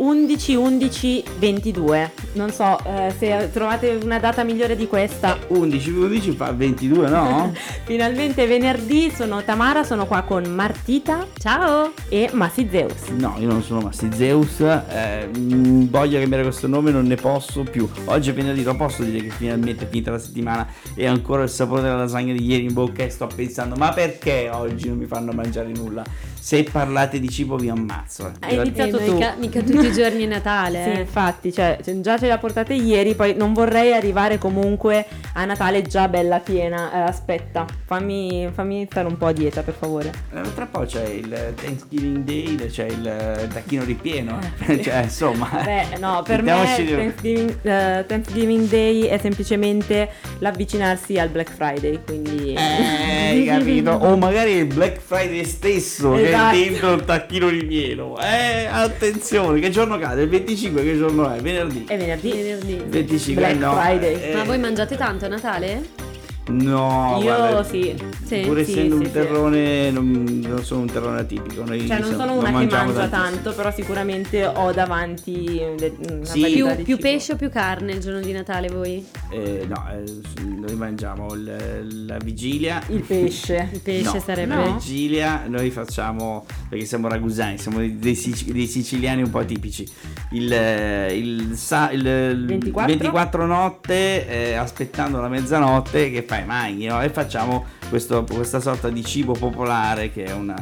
11 11 22. Non so eh, se trovate una data migliore di questa. 11 più 11 fa 22, no? Finalmente venerdì sono Tamara, sono qua con Martita. Ciao! E Massi Zeus. No, io non sono Massi Zeus. Eh, mm, voglio cambiare questo nome, non ne posso più. Oggi è venerdì, non posso dire che finalmente è finita la settimana e ancora il sapore della lasagna di ieri in bocca e sto pensando, ma perché oggi non mi fanno mangiare nulla? Se parlate di cibo vi ammazzo. Hai iniziato Eh, tu. mica, mica tutti i giorni è Natale. Sì, eh. infatti, cioè, cioè, già ce le ha portate ieri, poi non vorrei arrivare comunque a Natale già bella piena. Eh, aspetta, fammi, fammi iniziare un po' a dieta, per favore. Eh, Tra poco c'è il Thanksgiving Day, c'è il tacchino ripieno. cioè, insomma. Beh, no, per me Thanksgiving, eh, Thanksgiving Day è semplicemente l'avvicinarsi al Black Friday, quindi... Eh, hai capito? O magari il Black Friday stesso che è dentro il tacchino ripieno. Eh, attenzione, che giorno cade? Il 25 che giorno è? Venerdì. È venerdì. Venerdì. Il 25 Black no. Friday. eh, Ma voi mangiate tanto a Natale? No, Io guarda, sì. Sì. Pur sì, essendo sì, un sì. terrone, non, non sono un terrone atipico. Noi Cioè, non siamo- sono una che mangiamo mangia tanto, però sicuramente ho davanti de- una Sì. Più, di più pesce o più carne il giorno di Natale voi? Eh, no, eh, noi mangiamo il- la vigilia. Il pesce. Il pesce no, sarebbe... La vigilia noi facciamo, perché siamo ragusani, siamo dei, sic- dei siciliani un po' atipici. Il, eh, il, sa- il- il 24? 24 notte, eh, aspettando la mezzanotte, che fai mai, no? E facciamo questo- questa sorta di cibo popolare che è una,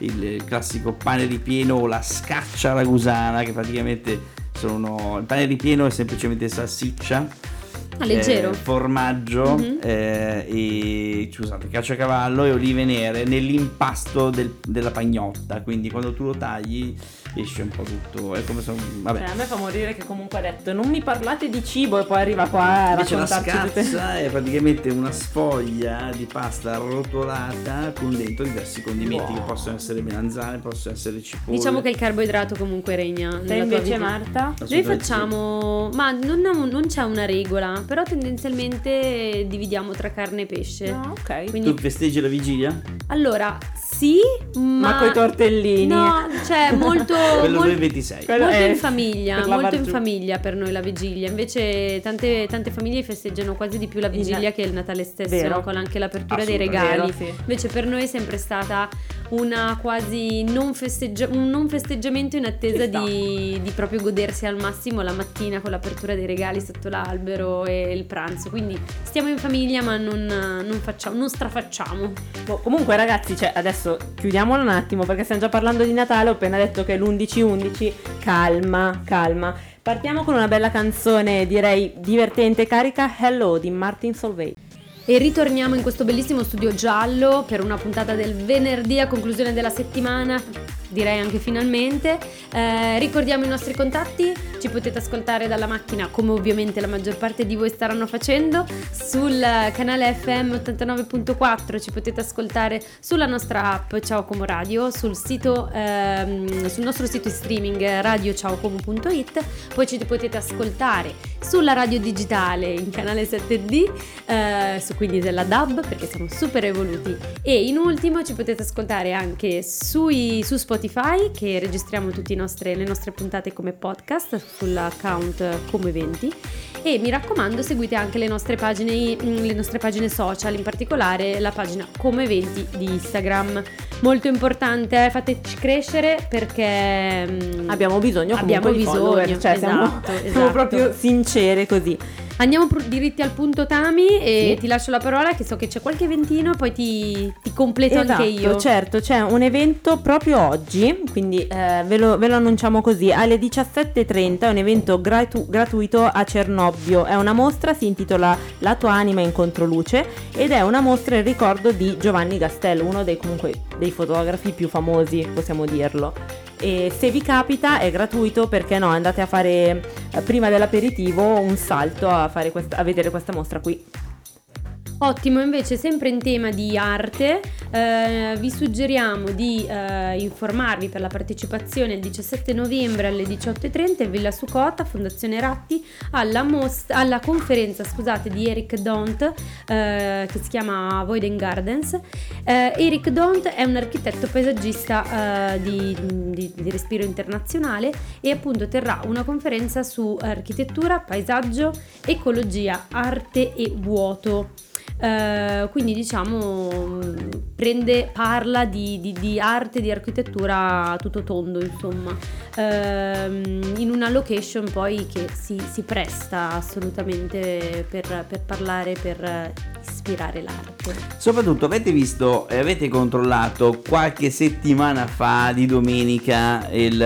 il, il classico pane ripieno o la scaccia ragusana, che praticamente sono... Il pane ripieno è semplicemente salsiccia Ah, leggero. eh, formaggio Mhm. eh, e scusate, caciocavallo e olive nere nell'impasto del- della pagnotta. Quindi quando tu lo tagli esce un po' tutto. È come se. Vabbè. Cioè, a me fa morire che comunque ha detto non mi parlate di cibo e poi arriva qua a Invece la raccontarci tutte... scazza è praticamente una sfoglia di pasta arrotolata con dentro diversi condimenti Wow. che possono essere melanzane, possono essere cipolle. Diciamo che il carboidrato comunque regna Te invece. Marta? Noi facciamo, ma non, non c'è una regola, però tendenzialmente dividiamo tra carne e pesce. No, ok. Quindi, Tu festeggi la vigilia? allora, sì, ma... Ma coi tortellini. No, cioè molto... Quello mol- del 26. Quello Molto in famiglia, molto in giù. famiglia per noi la vigilia. Invece tante, tante famiglie festeggiano quasi di più la vigilia Il- che il Natale stesso, Vero. con anche l'apertura dei regali. Vero, sì. Invece per noi è sempre stata una quasi non festeggia- un non festeggiamento in attesa di, di proprio godersi al massimo la mattina con l'apertura dei regali sotto l'albero e il pranzo. Quindi stiamo in famiglia ma non, non facciamo, non strafacciamo. Boh, comunque ragazzi, cioè, adesso chiudiamolo un attimo perché stiamo già parlando di Natale, ho appena detto che è l'11-11, calma, calma. Partiamo con una bella canzone, direi divertente e carica, Hello di Martin Solveig. E ritorniamo in questo bellissimo studio giallo per una puntata del venerdì a conclusione della settimana, direi anche finalmente. Eh, ricordiamo i nostri contatti, ci potete ascoltare dalla macchina come ovviamente la maggior parte di voi staranno facendo, sul canale FM 89.4 ci potete ascoltare sulla nostra app Ciao Como Radio, sul, sito, ehm, sul nostro sito in streaming radiociaocomo.it, poi ci potete ascoltare sulla radio digitale in canale 7D, eh, su quindi della DAB perché siamo super evoluti e in ultimo ci potete ascoltare anche sui- su Spotify che registriamo tutte le nostre puntate come podcast sull'account come eventi e mi raccomando seguite anche le nostre pagine, mm, le nostre pagine social in particolare la pagina come eventi di Instagram molto importante eh, fateci crescere perché mm, Abbiamo bisogno Abbiamo di bisogno, follower, cioè siamo, esatto, siamo esatto. proprio sincere così. Andiamo pr- diritti al punto Tami e Sì. ti lascio la parola che so che c'è qualche eventino e poi ti, ti completo Esatto, anche io. certo, c'è un evento proprio oggi, quindi eh, ve, lo, ve lo annunciamo così, alle 17.30 è un evento gratu- gratuito a Cernobbio, è una mostra, si intitola La tua anima in controluce ed è una mostra in ricordo di Giovanni Gastello, uno dei comunque dei fotografi più famosi, possiamo dirlo. E se vi capita è gratuito perché no, andate a fare eh, prima dell'aperitivo un salto a, fare questa- a vedere questa mostra qui. Ottimo, invece sempre in tema di arte, eh, vi suggeriamo di eh, informarvi per la partecipazione il 17 novembre alle 18.30 in Villa Sucota, Fondazione Ratti, alla, most- alla conferenza scusate, di Eric Dont eh, che si chiama Voiden Gardens. Eh, Eric Dont è un architetto paesaggista eh, di, di, di respiro internazionale e appunto terrà una conferenza su architettura, paesaggio, ecologia, arte e vuoto. Uh, quindi diciamo prende, parla di, di, di, arte, di architettura tutto tondo insomma. Uh, in una location poi che si, si presta assolutamente per, per, parlare, per ispirare l'arte. Soprattutto avete visto e avete controllato qualche settimana fa di domenica il,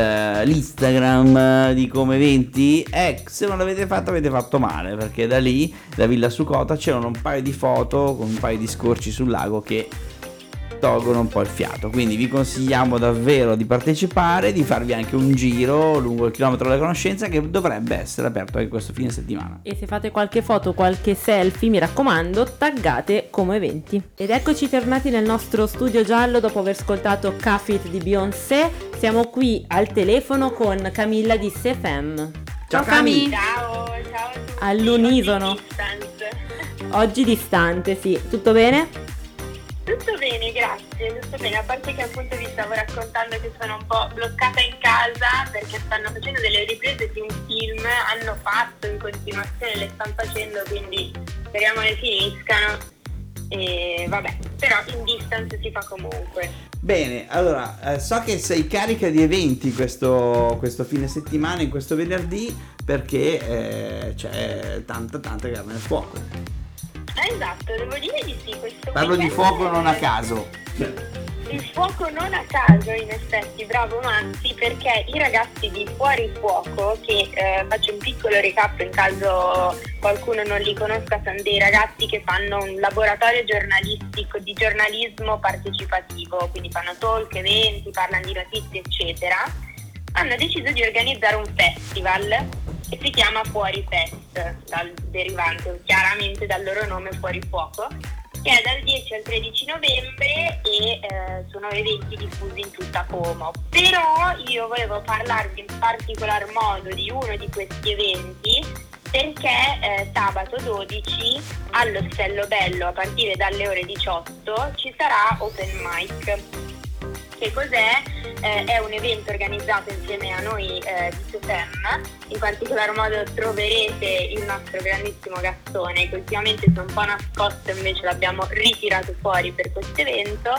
l'Instagram di Come 20 eh, se non l'avete fatto avete fatto male perché da lì da Villa Sucota c'erano un paio di foto foto con un paio di scorci sul lago che tolgono un po' il fiato. Quindi vi consigliamo davvero di partecipare, di farvi anche un giro lungo il chilometro della conoscenza che dovrebbe essere aperto anche questo fine settimana. E se fate qualche foto, qualche selfie, mi raccomando, taggate come eventi. Ed eccoci tornati nel nostro studio giallo dopo aver ascoltato Cafit di Beyoncé. Siamo qui al telefono con Camilla di SFM. Ciao, ciao Cami! Ciao, ciao. All'unisono. Oggi distante, sì. Tutto bene? Tutto bene, grazie, tutto bene, a parte che appunto vi stavo raccontando che sono un po' bloccata in casa perché stanno facendo delle riprese di un film, hanno fatto in continuazione, le stanno facendo, quindi speriamo le finiscano. E vabbè, però in distance si fa comunque. Bene, allora, eh, so che sei carica di eventi questo, questo fine settimana, in questo venerdì, perché eh, c'è tanta tanta carne al fuoco. Esatto, devo dire di sì. Questo Parlo di fuoco non a caso. Il fuoco non a caso, in effetti, bravo Manzi, perché i ragazzi di Fuori Fuoco, che eh, faccio un piccolo recap in caso qualcuno non li conosca, sono dei ragazzi che fanno un laboratorio giornalistico di giornalismo partecipativo, quindi fanno talk, eventi, parlano di notizie, eccetera. Hanno deciso di organizzare un festival che si chiama Fuori Fest, dal derivante chiaramente dal loro nome Fuori Fuoco, che è dal 10 al 13 novembre e eh, sono eventi diffusi in tutta Como. Però io volevo parlarvi in particolar modo di uno di questi eventi perché eh, sabato 12 all'Ostello Bello a partire dalle ore 18 ci sarà Open Mic. Che cos'è? Eh, è un evento organizzato insieme a noi eh, di SOTEM, in particolar modo troverete il nostro grandissimo Gastone che ultimamente si è un po' nascosto invece l'abbiamo ritirato fuori per questo evento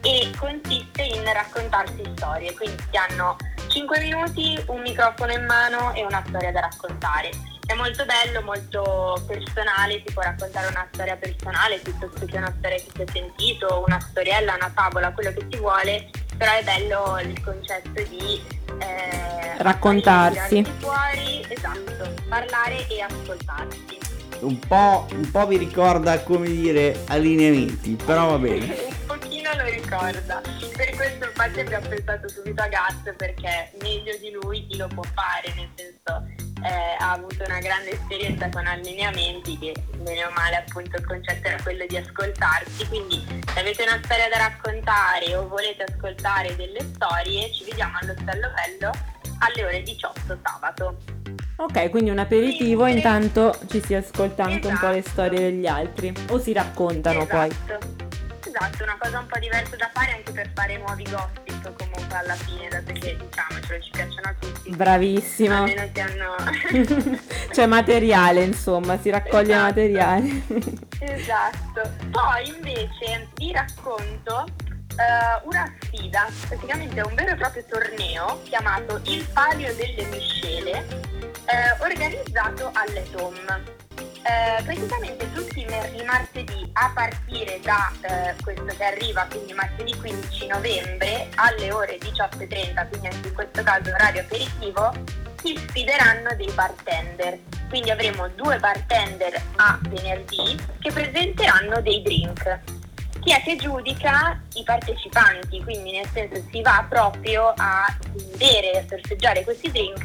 e consiste in raccontarsi storie, quindi si hanno 5 minuti, un microfono in mano e una storia da raccontare. È molto bello, molto personale, si può raccontare una storia personale piuttosto che una storia che si è sentito, una storiella, una favola, quello che si vuole però è bello il concetto di eh, raccontarsi fuori, esatto, parlare e ascoltarsi. Un po', un po' vi ricorda come dire allineamenti, però va bene. un pochino lo ricorda. Per questo infatti abbiamo pensato subito a Gat perché meglio di lui chi lo può fare, nel senso eh, ha avuto una grande esperienza con allineamenti che bene o male appunto il concetto era quello di ascoltarsi, quindi se avete una storia da raccontare o volete ascoltare delle storie ci vediamo all'Ostello Bello alle ore 18 sabato. Ok, quindi un aperitivo sì, intanto ci si ascolta anche esatto. un po' le esatto. storie degli altri o si raccontano esatto. poi. Esatto, una cosa un po' diversa da fare anche per fare nuovi gossip comunque alla fine, dato che diciamocelo ci piacciono a tutti. Bravissima. Almeno che hanno... C'è materiale insomma, si raccoglie esatto. materiale. esatto. Poi invece vi racconto uh, una sfida, praticamente è un vero e proprio torneo chiamato Il Palio delle Miscele, uh, organizzato all'ETOM. Eh, praticamente tutti i, martedì a partire da eh, questo che arriva, quindi martedì 15 novembre alle ore 18.30, quindi anche in questo caso orario aperitivo, si sfideranno dei bartender. Quindi avremo due bartender a venerdì che presenteranno dei drink. Chi è che giudica? I partecipanti, quindi nel senso si va proprio a bere e a sorseggiare questi drink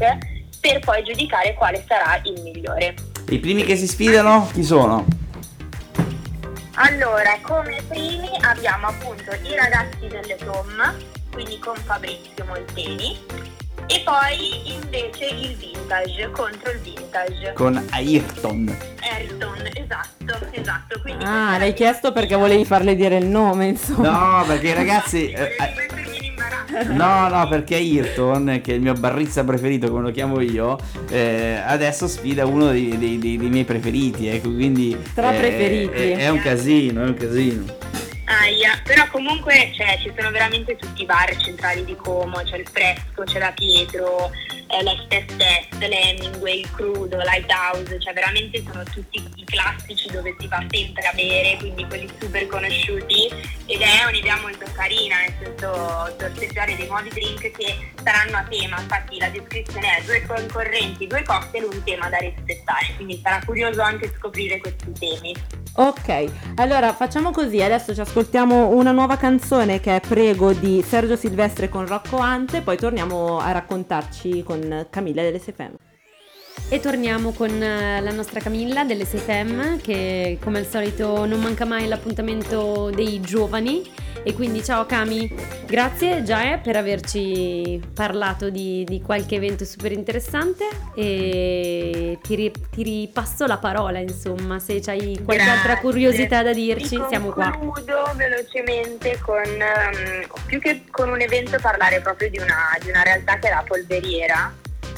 per poi giudicare quale sarà il migliore. I primi che si sfidano chi sono? Allora, come primi abbiamo appunto i ragazzi delle Tom, quindi con Fabrizio Molteni, e poi invece il vintage contro il vintage. Con Ayrton. Ayrton, esatto, esatto. Quindi Ah, l'hai chiesto perché volevi farle dire il nome, insomma. No, perché i ragazzi... eh, No, no, perché Ayrton, che è il mio barrizza preferito, come lo chiamo io, eh, adesso sfida uno dei, dei- dei- dei miei preferiti, ecco, quindi... Tra eh, preferiti. È, è un casino, è un casino. Aia, però comunque cioè, ci sono veramente tutti i bar centrali di Como, c'è il Fresco, c'è la Pietro, eh, la Stess l'Hemingway, il Crudo, Lighthouse, cioè veramente sono tutti i classici dove si va sempre a bere, quindi quelli super conosciuti. Ed è un'idea molto carina, nel senso sorteggiare dei nuovi drink che saranno a tema, infatti la descrizione è due concorrenti, due cocktail, un tema da rispettare, quindi sarà curioso anche scoprire questi temi. Ok, allora facciamo così, adesso ci ascoltiamo una nuova canzone che è Prego di Sergio Silvestre con Rocco Ante, poi torniamo a raccontarci con Camilla delle SFM. E torniamo con eh, la nostra Camilla delle SFM che come al solito non manca mai l'appuntamento dei giovani e quindi ciao Cami, grazie Giaia per averci parlato di, di qualche evento super interessante e ti, ri- ti ripasso la parola insomma se hai qualche altra Grazie. curiosità da dirci Vi siamo qua. Concludo velocemente con, ehm, più che con un evento, parlare proprio di una, di una realtà che è la polveriera,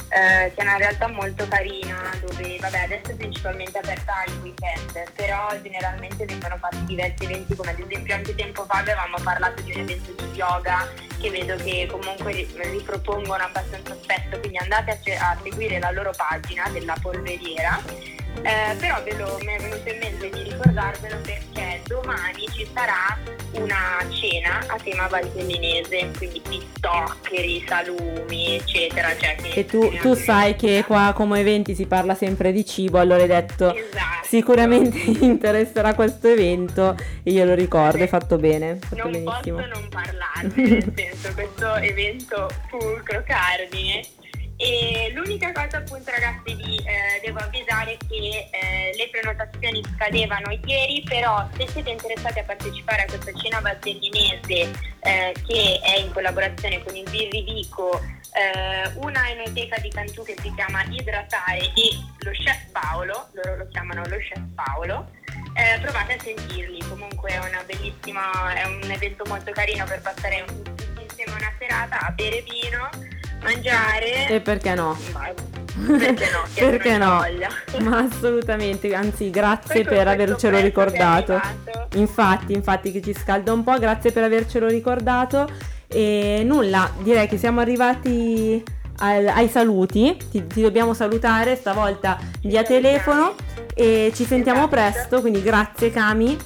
eh, che è una realtà molto carina, dove vabbè adesso è principalmente aperta il weekend, però generalmente vengono fatti diversi eventi, come ad esempio anche tempo fa avevamo parlato di un evento di yoga che vedo che comunque ri- ripropongono abbastanza spesso, quindi andate a, a seguire la loro pagina della polveriera. Eh, però ve lo, mi è venuto in mente di ricordarvelo perché domani ci sarà una cena a tema valtellinese, quindi pistoccheri, salumi, eccetera. Cioè che E tu, tu sai che qua come eventi si parla sempre di cibo, allora hai detto Esatto. sicuramente interesserà questo evento e io lo ricordo, hai fatto bene, fatto non benissimo. posso non parlarne, nel senso questo evento fulcro cardine. E l'unica cosa appunto ragazzi vi eh, devo avvisare che eh, le prenotazioni scadevano ieri, però se siete interessati a partecipare a questa cena valtellinese eh, che è in collaborazione con il Birrivico, eh, una enoteca di Cantù che si chiama Idratare e lo chef Paolo, loro lo chiamano lo chef Paolo, eh, provate a sentirli, comunque è una bellissima, è un evento molto carino per passare un- insieme una serata a bere vino, mangiare. E perché no? Ma- Perché no? Perché no? Ma assolutamente, anzi grazie Poi per avercelo ricordato. Infatti, infatti che ci scalda un po', grazie per avercelo ricordato. E nulla, direi che siamo arrivati al- ai saluti, ti, ti dobbiamo salutare stavolta via telefono e ci sentiamo Esatto. presto, quindi grazie Cami,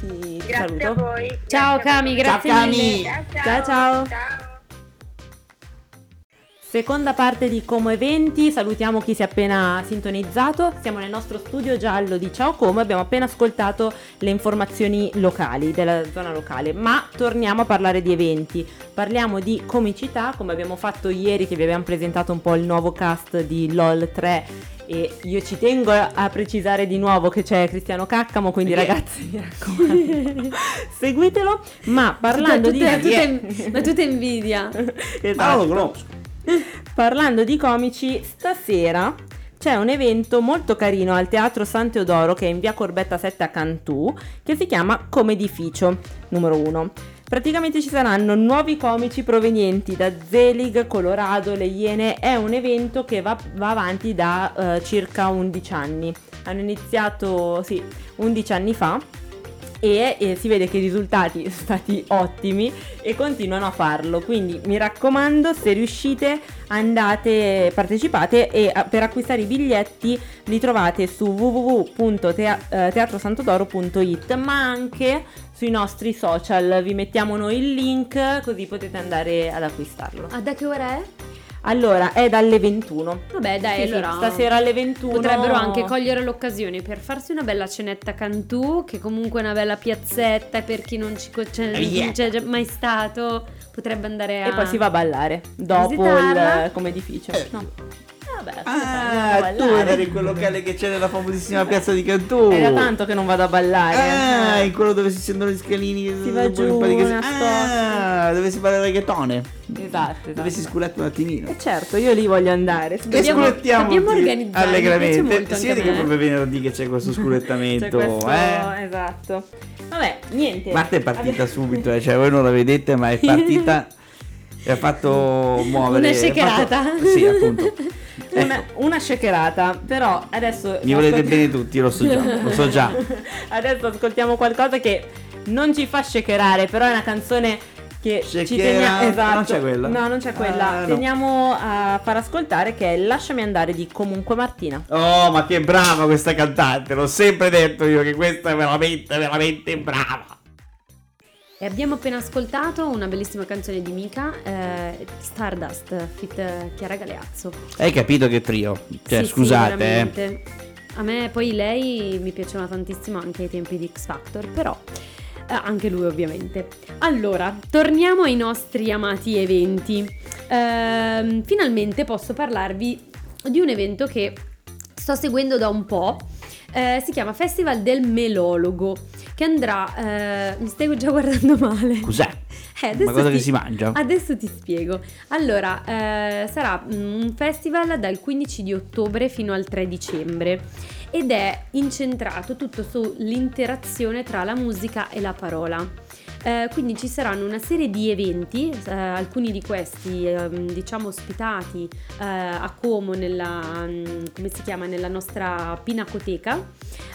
ti Grazie a saluto. voi. Ciao, grazie a Cami, grazie Ciao, mille. Cami. Ciao, ciao. ciao. Seconda parte di Como Eventi, salutiamo chi si è appena sintonizzato, siamo nel nostro studio giallo di Ciao Como, abbiamo appena ascoltato le informazioni locali, della zona locale, ma torniamo a parlare di eventi, parliamo di comicità, come abbiamo fatto ieri che vi abbiamo presentato un po' il nuovo cast di LOL 3 e io ci tengo a precisare di nuovo che c'è Cristiano Caccamo, quindi è? ragazzi mi raccomando, seguitelo, ma parlando Tutta- di... tutta- ma tutta invidia. Esatto. lo conosco. Parlando di comici, stasera c'è un evento molto carino al Teatro San Teodoro che è in via Corbetta 7 a Cantù che si chiama Comedificio numero 1. Praticamente ci saranno nuovi comici provenienti da Zelig, Colorado, Le Iene. È un evento che va, va avanti da eh, circa 11 anni. Hanno iniziato, sì, 11 anni fa e eh, si vede che i risultati sono stati ottimi e continuano a farlo. Quindi mi raccomando se riuscite andate partecipate e eh, per acquistare i biglietti li trovate su www.teatrosantodoro.it ma anche sui nostri social. Vi mettiamo noi il link così potete andare ad acquistarlo. Ah, da che ora è? Allora è dalle 21 Vabbè, dai, Sì, allora stasera alle 21 Potrebbero anche cogliere l'occasione per farsi una bella cenetta Cantù, che comunque è una bella piazzetta per chi non ci c'è, Eh, yeah. non c'è mai stato, potrebbe andare a... e poi si va a ballare dopo Visitarla. il come edificio no. Vabbè, come fai? Non vado a Ah, tu eri in quel locale che c'è nella famosissima piazza di Cantù. Da tanto che non vado a ballare. Ah, Eh. in quello dove si sentono gli scalini. Si va un po' giù, di. Ah, dove si fa il reggaetone. Esatto, Dove si esatto. sculetta un attimino. E certo, io lì voglio andare. Dobbiamo- sculettiamo dobbiamo organizzare, allegramente. Si vede che proprio venerdì che c'è questo sculettamento. C'è questo, eh? esatto. Vabbè, niente. Marta è partita Abbiamo- subito, eh, cioè voi non la vedete, ma è partita e ha fatto muovere. Una shakerata. ha fatto- Sì, appunto. Una, una shakerata, però adesso Mi volete bene tutti, lo so già, lo so già. Adesso ascoltiamo qualcosa che non ci fa shakerare, però è una canzone che ci teniamo esatto. non c'è quella? No, non c'è quella. Ah, no. Teniamo a far ascoltare che è Lasciami andare di Comunque Martina. Oh, ma che brava questa cantante, l'ho sempre detto io che questa è veramente, veramente brava. E abbiamo appena ascoltato una bellissima canzone di Mika, eh, Stardust, fit eh, Chiara Galeazzo. Hai capito che trio? Cioè, Sì, sì, scusate, eh. veramente. A me poi lei mi piaceva tantissimo anche ai tempi di X Factor, però eh, anche lui ovviamente. Allora, torniamo ai nostri amati eventi. Ehm, finalmente posso parlarvi di un evento che sto seguendo da un po'. Eh, si chiama Festival del Melologo, che andrà... eh, mi stai già guardando male. Cos'è? Eh, adesso Una cosa che ti- si mangia? Adesso ti spiego. Allora, eh, sarà un festival dal 15 di ottobre fino al 3 dicembre ed è incentrato tutto sull'interazione tra la musica e la parola. Eh, quindi ci saranno una serie di eventi, eh, alcuni di questi ehm, diciamo ospitati eh, a Como nella, mm, chiama, nella nostra pinacoteca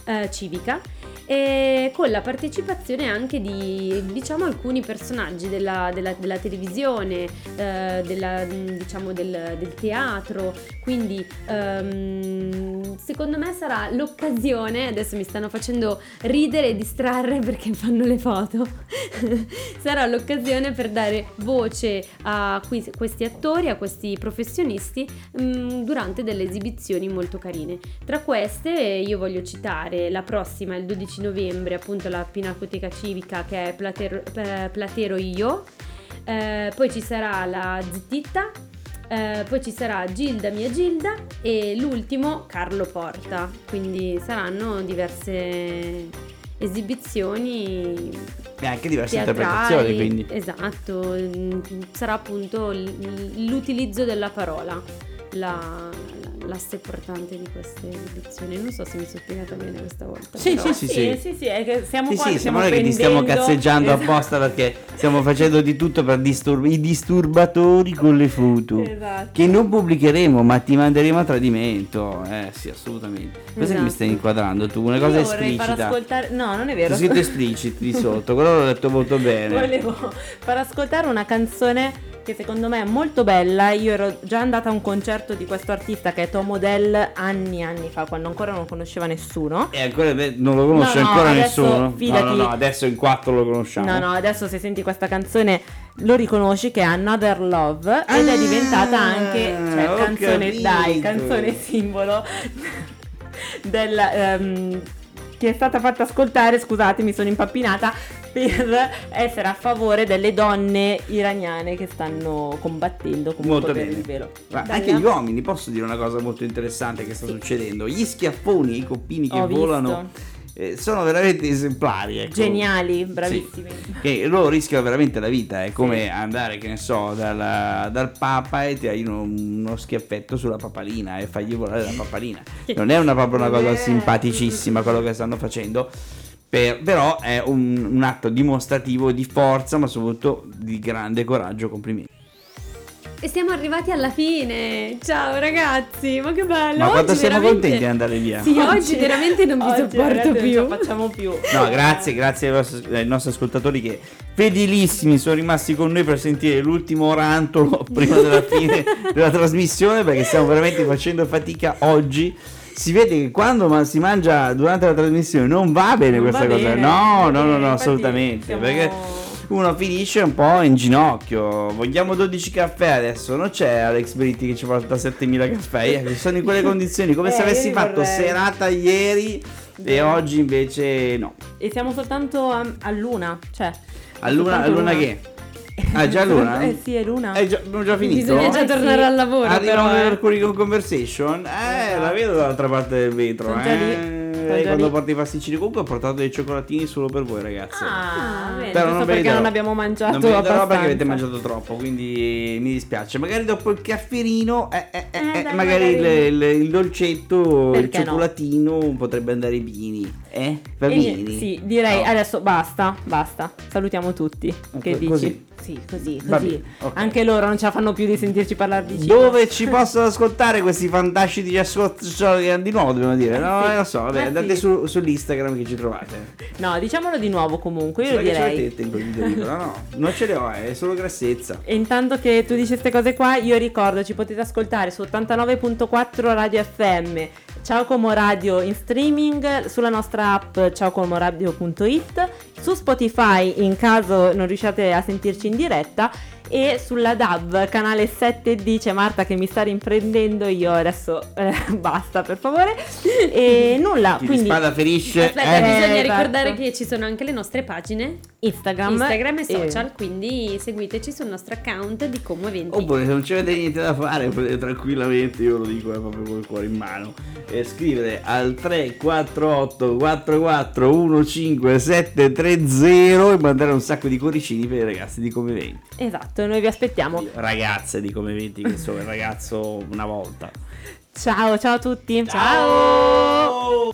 eh, civica e con la partecipazione anche di diciamo alcuni personaggi della, della- della televisione, eh, della, mh, diciamo del, del teatro, quindi ehm, secondo me sarà l'occasione, adesso mi stanno facendo ridere e distrarre perché fanno le foto, sarà l'occasione per dare voce a questi attori, a questi professionisti mh, durante delle esibizioni molto carine. Tra queste io voglio citare la prossima, il 12 novembre, appunto la Pinacoteca Civica che è Platero, eh, Platero Io, Eh, poi ci sarà la Zititta, eh, poi ci sarà Gilda mia Gilda e l'ultimo Carlo Porta, quindi saranno diverse esibizioni E anche diverse teatrali, interpretazioni, quindi. esatto, sarà appunto l'utilizzo della parola la, la- l'asse portante di queste edizioni. Non so se mi sono spiegata bene questa volta. Sì, però- sì, sì, sì, sì, è che siamo Sì, qua, sì, siamo noi che ti stiamo pendendo. cazzeggiando Esatto. apposta perché stiamo facendo di tutto per distur- i disturbatori con le foto. Esatto. Che non pubblicheremo, ma ti manderemo a tradimento. Eh, sì, assolutamente. Cos'è che mi Esatto. stai inquadrando tu? Una cosa Io vorrei far esplicita. ascoltare No, non è vero. siete espliciti di sotto, quello l'ho detto molto bene. Volevo far ascoltare una canzone che secondo me è molto bella. Io ero già andata a un concerto di questo artista che è Tom Odell anni anni fa, quando ancora non conosceva nessuno. E ancora non lo conosce No, no, ancora nessuno. No, fidati. no, no, adesso in quattro lo conosciamo. No, no, adesso se senti questa canzone lo riconosci che è Another Love ed è Ah, diventata anche cioè, canzone, capito. dai, canzone simbolo del, ehm, che è stata fatta ascoltare, scusate, mi sono impappinata, per essere a favore delle donne iraniane che stanno combattendo comunque Molto per bene. il velo. Dai, anche gli uomini, posso dire una cosa molto interessante che sta succedendo? Gli schiaffoni, i coppini che Ho visto. volano, eh, sono veramente esemplari. Ecco. Geniali, bravissimi. Che loro rischiano veramente la vita, è come andare, che ne so, dal, dal Papa e tirargli uno, uno schiaffetto sulla papalina e fargli volare la papalina. Non è una, proprio una cosa simpaticissima quello che stanno facendo. Per- però è un, un atto dimostrativo di forza, ma soprattutto di grande coraggio. Complimenti. E siamo arrivati alla fine. Ciao ragazzi, ma che bello. Ma quanto Oggi siamo veramente- contenti di andare via. Sì, oggi veramente non vi Oggi sopporto veramente non più. ce la facciamo più. No, grazie, grazie ai vostri, ai nostri ascoltatori che fedelissimi sono rimasti con noi per sentire l'ultimo rantolo prima della fine della trasmissione perché stiamo veramente facendo fatica oggi. Si vede che quando ma- si mangia durante la trasmissione non va bene Non questa va cosa. bene, no, no, no, no, infatti assolutamente. siamo- Perché uno finisce un po' in ginocchio. Vogliamo 12 caffè adesso. Non c'è Alex Britti che ci porta 7000 caffè. Eh, sono in quelle condizioni, come Eh, se avessi fatto vorrei. serata ieri e oggi invece no. E siamo soltanto a, luna, cioè. A luna, a soltanto luna che? Ah, già l'una? Eh sì, è l'una. Eh, già, abbiamo già finito? Bisogna già Eh, tornare sì. al lavoro. Arrivano però, le eh. Mercury con Conversation? Eh, la vedo dall'altra parte del vetro. Sono già lì, eh. Lei quando porta i pasticcini comunque ha portato dei cioccolatini solo per voi ragazze. Ah, bene, Però giusto non perché darò. non abbiamo mangiato non darò abbastanza. perché avete mangiato troppo, quindi mi dispiace. Magari dopo il caffierino, eh, eh, eh, Eh, eh, dai, magari, magari. Il, il- il dolcetto, il Perché no? cioccolatino potrebbe andare bini. Eh? Va bene? sì, direi No. adesso basta, basta. Salutiamo tutti. Che Ecco, dici? così. Sì, così, così. bene, ok. Anche loro non ce la fanno più di sentirci parlare di cibo. Dove ci possono ascoltare questi fantastici ascolti di nuovo dobbiamo dire no? sì. Eh, lo so vabbè andate su, sull'Instagram che ci trovate No, diciamolo di nuovo comunque, io ce direi. l'avete in quel video però no non ce le ho è solo grassezza E intanto che tu dici queste cose qua, io ricordo ci potete ascoltare su 89.4 Radio FM, Ciao Como Radio in streaming, sulla nostra app ciaocomoradio.it, su Spotify in caso non riusciate a sentirci in diretta e sulla DAB canale 7D c'è Marta che mi sta riprendendo io adesso eh, basta per favore e nulla chi di quindi spada ferisce Aspetta, eh. bisogna esatto. ricordare che ci sono anche le nostre pagine Instagram, Instagram e eh, social, quindi seguiteci sul nostro account di Como Eventi. Oppure se non ci avete niente da fare potete tranquillamente, io lo dico eh, proprio col cuore in mano, e scrivere al 348 44 15730 e mandare un sacco di cuoricini per i ragazzi di Come 20. esatto Esatto, noi vi aspettiamo. Ragazze di come 20 che sono il ragazzo una volta. Ciao, ciao a tutti. ciao. ciao.